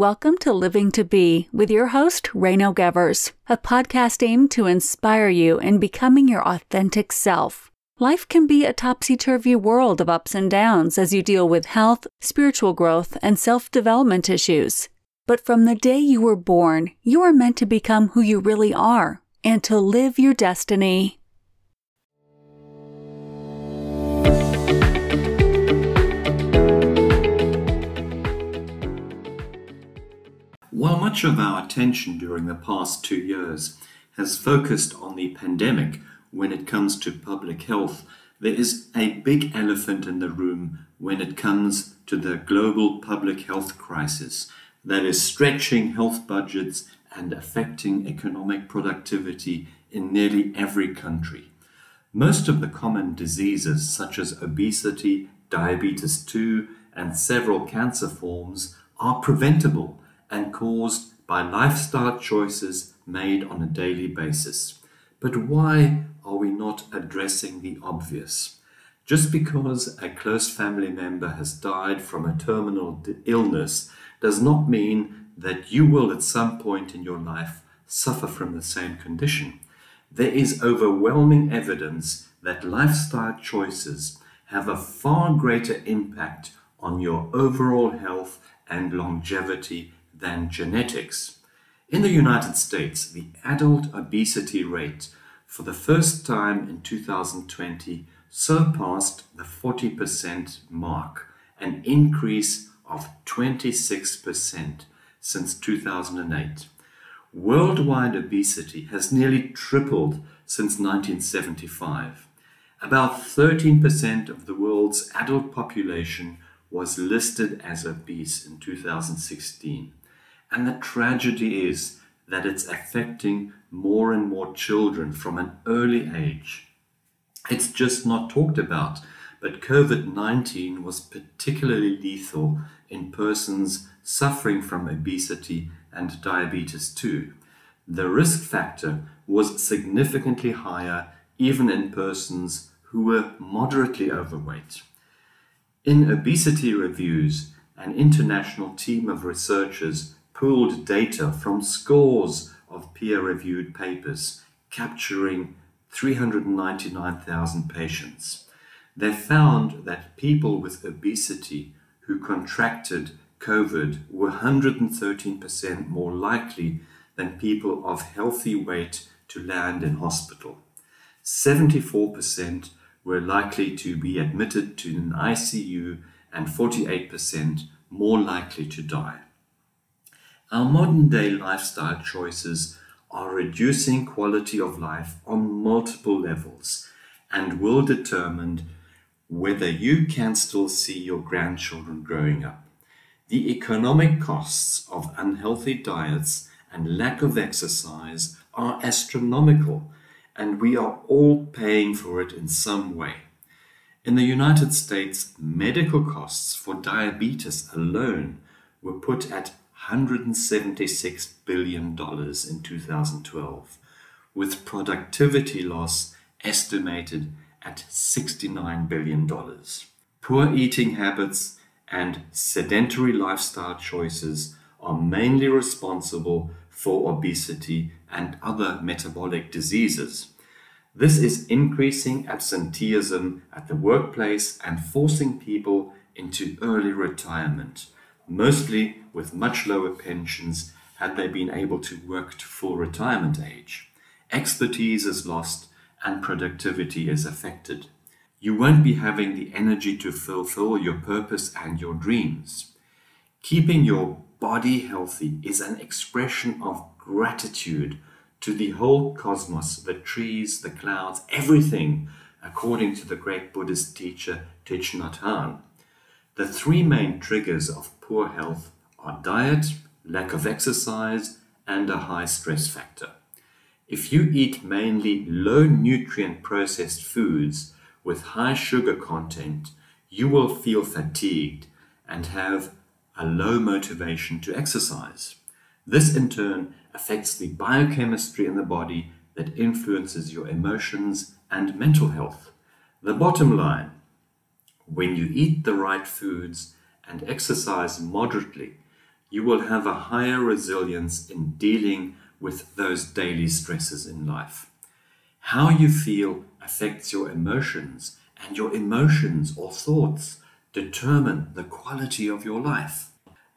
Welcome to Living to Be with your host, Reino Gevers, a podcast aimed to inspire you in becoming your authentic self. Life can be a topsy turvy world of ups and downs as you deal with health, spiritual growth, and self development issues. But from the day you were born, you are meant to become who you really are and to live your destiny. While much of our attention during the past two years has focused on the pandemic when it comes to public health, there is a big elephant in the room when it comes to the global public health crisis that is stretching health budgets and affecting economic productivity in nearly every country. Most of the common diseases, such as obesity, diabetes 2, and several cancer forms, are preventable and caused by lifestyle choices made on a daily basis. But why are we not addressing the obvious? Just because a close family member has died from a terminal illness does not mean that you will at some point in your life suffer from the same condition. There is overwhelming evidence that lifestyle choices have a far greater impact on your overall health and longevity than genetics. In the United States, the adult obesity rate for the first time in 2020 surpassed the 40% mark, an increase of 26% since 2008. Worldwide obesity has nearly tripled since 1975. About 13% of the world's adult population was listed as obese in 2016. And the tragedy is that it's affecting more and more children from an early age. It's just not talked about, but COVID 19 was particularly lethal in persons suffering from obesity and diabetes too. The risk factor was significantly higher even in persons who were moderately overweight. In obesity reviews, an international team of researchers pooled data from scores of peer reviewed papers capturing 399,000 patients. They found that people with obesity who contracted COVID were 113% more likely than people of healthy weight to land in hospital. 74% were likely to be admitted to an ICU and 48% more likely to die. Our modern day lifestyle choices are reducing quality of life on multiple levels and will determine whether you can still see your grandchildren growing up. The economic costs of unhealthy diets and lack of exercise are astronomical, and we are all paying for it in some way. In the United States, medical costs for diabetes alone were put at $176 billion in 2012, with productivity loss estimated at $69 billion. Poor eating habits and sedentary lifestyle choices are mainly responsible for obesity and other metabolic diseases. This is increasing absenteeism at the workplace and forcing people into early retirement mostly with much lower pensions had they been able to work to full retirement age. Expertise is lost and productivity is affected. You won't be having the energy to fulfill your purpose and your dreams. Keeping your body healthy is an expression of gratitude to the whole cosmos, the trees, the clouds, everything, according to the great Buddhist teacher Thich Nhat Hanh. The three main triggers of poor health are diet, lack of exercise, and a high stress factor. If you eat mainly low nutrient processed foods with high sugar content, you will feel fatigued and have a low motivation to exercise. This in turn affects the biochemistry in the body that influences your emotions and mental health. The bottom line when you eat the right foods and exercise moderately, you will have a higher resilience in dealing with those daily stresses in life. How you feel affects your emotions, and your emotions or thoughts determine the quality of your life.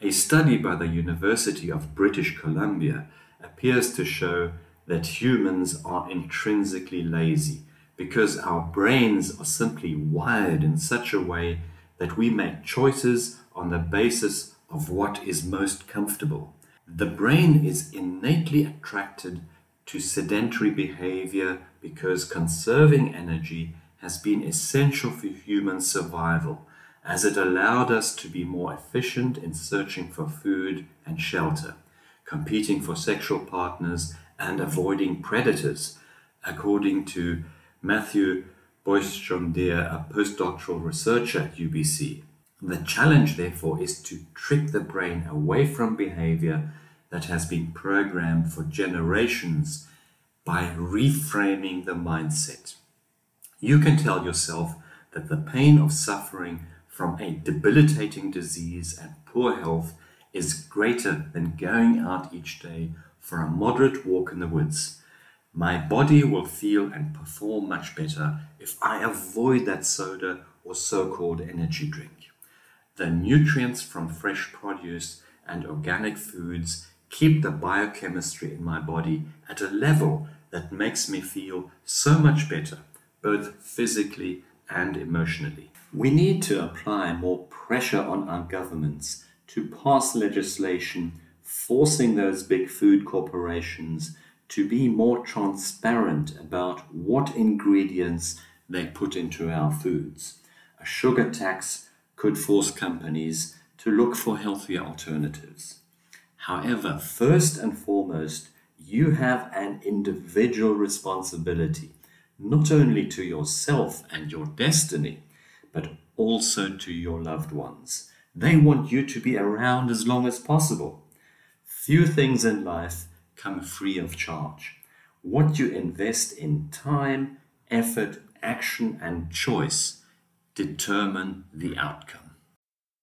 A study by the University of British Columbia appears to show that humans are intrinsically lazy because our brains are simply wired in such a way that we make choices on the basis of what is most comfortable. The brain is innately attracted to sedentary behavior because conserving energy has been essential for human survival, as it allowed us to be more efficient in searching for food and shelter, competing for sexual partners, and avoiding predators, according to Matthew Boisgontier, a postdoctoral researcher at UBC. The challenge, therefore, is to trick the brain away from behavior that has been programmed for generations by reframing the mindset. You can tell yourself that the pain of suffering from a debilitating disease and poor health is greater than going out each day for a moderate walk in the woods. My body will feel and perform much better if I avoid that soda or so called energy drink. The nutrients from fresh produce and organic foods keep the biochemistry in my body at a level that makes me feel so much better, both physically and emotionally. We need to apply more pressure on our governments to pass legislation forcing those big food corporations to be more transparent about what ingredients they put into our foods. A sugar tax could force companies to look for healthier alternatives. However, first and foremost, you have an individual responsibility, not only to yourself and your destiny, but also to your loved ones. They want you to be around as long as possible. Few things in life come free of charge. What you invest in time, effort, action, and choice determine the outcome.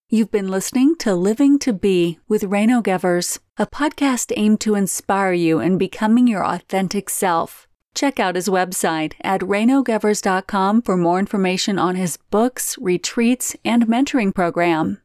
You've been listening to Living to Be with Reino Gevers, a podcast aimed to inspire you in becoming your authentic self. Check out his website at reinogevers.com for more information on his books, retreats, and mentoring program.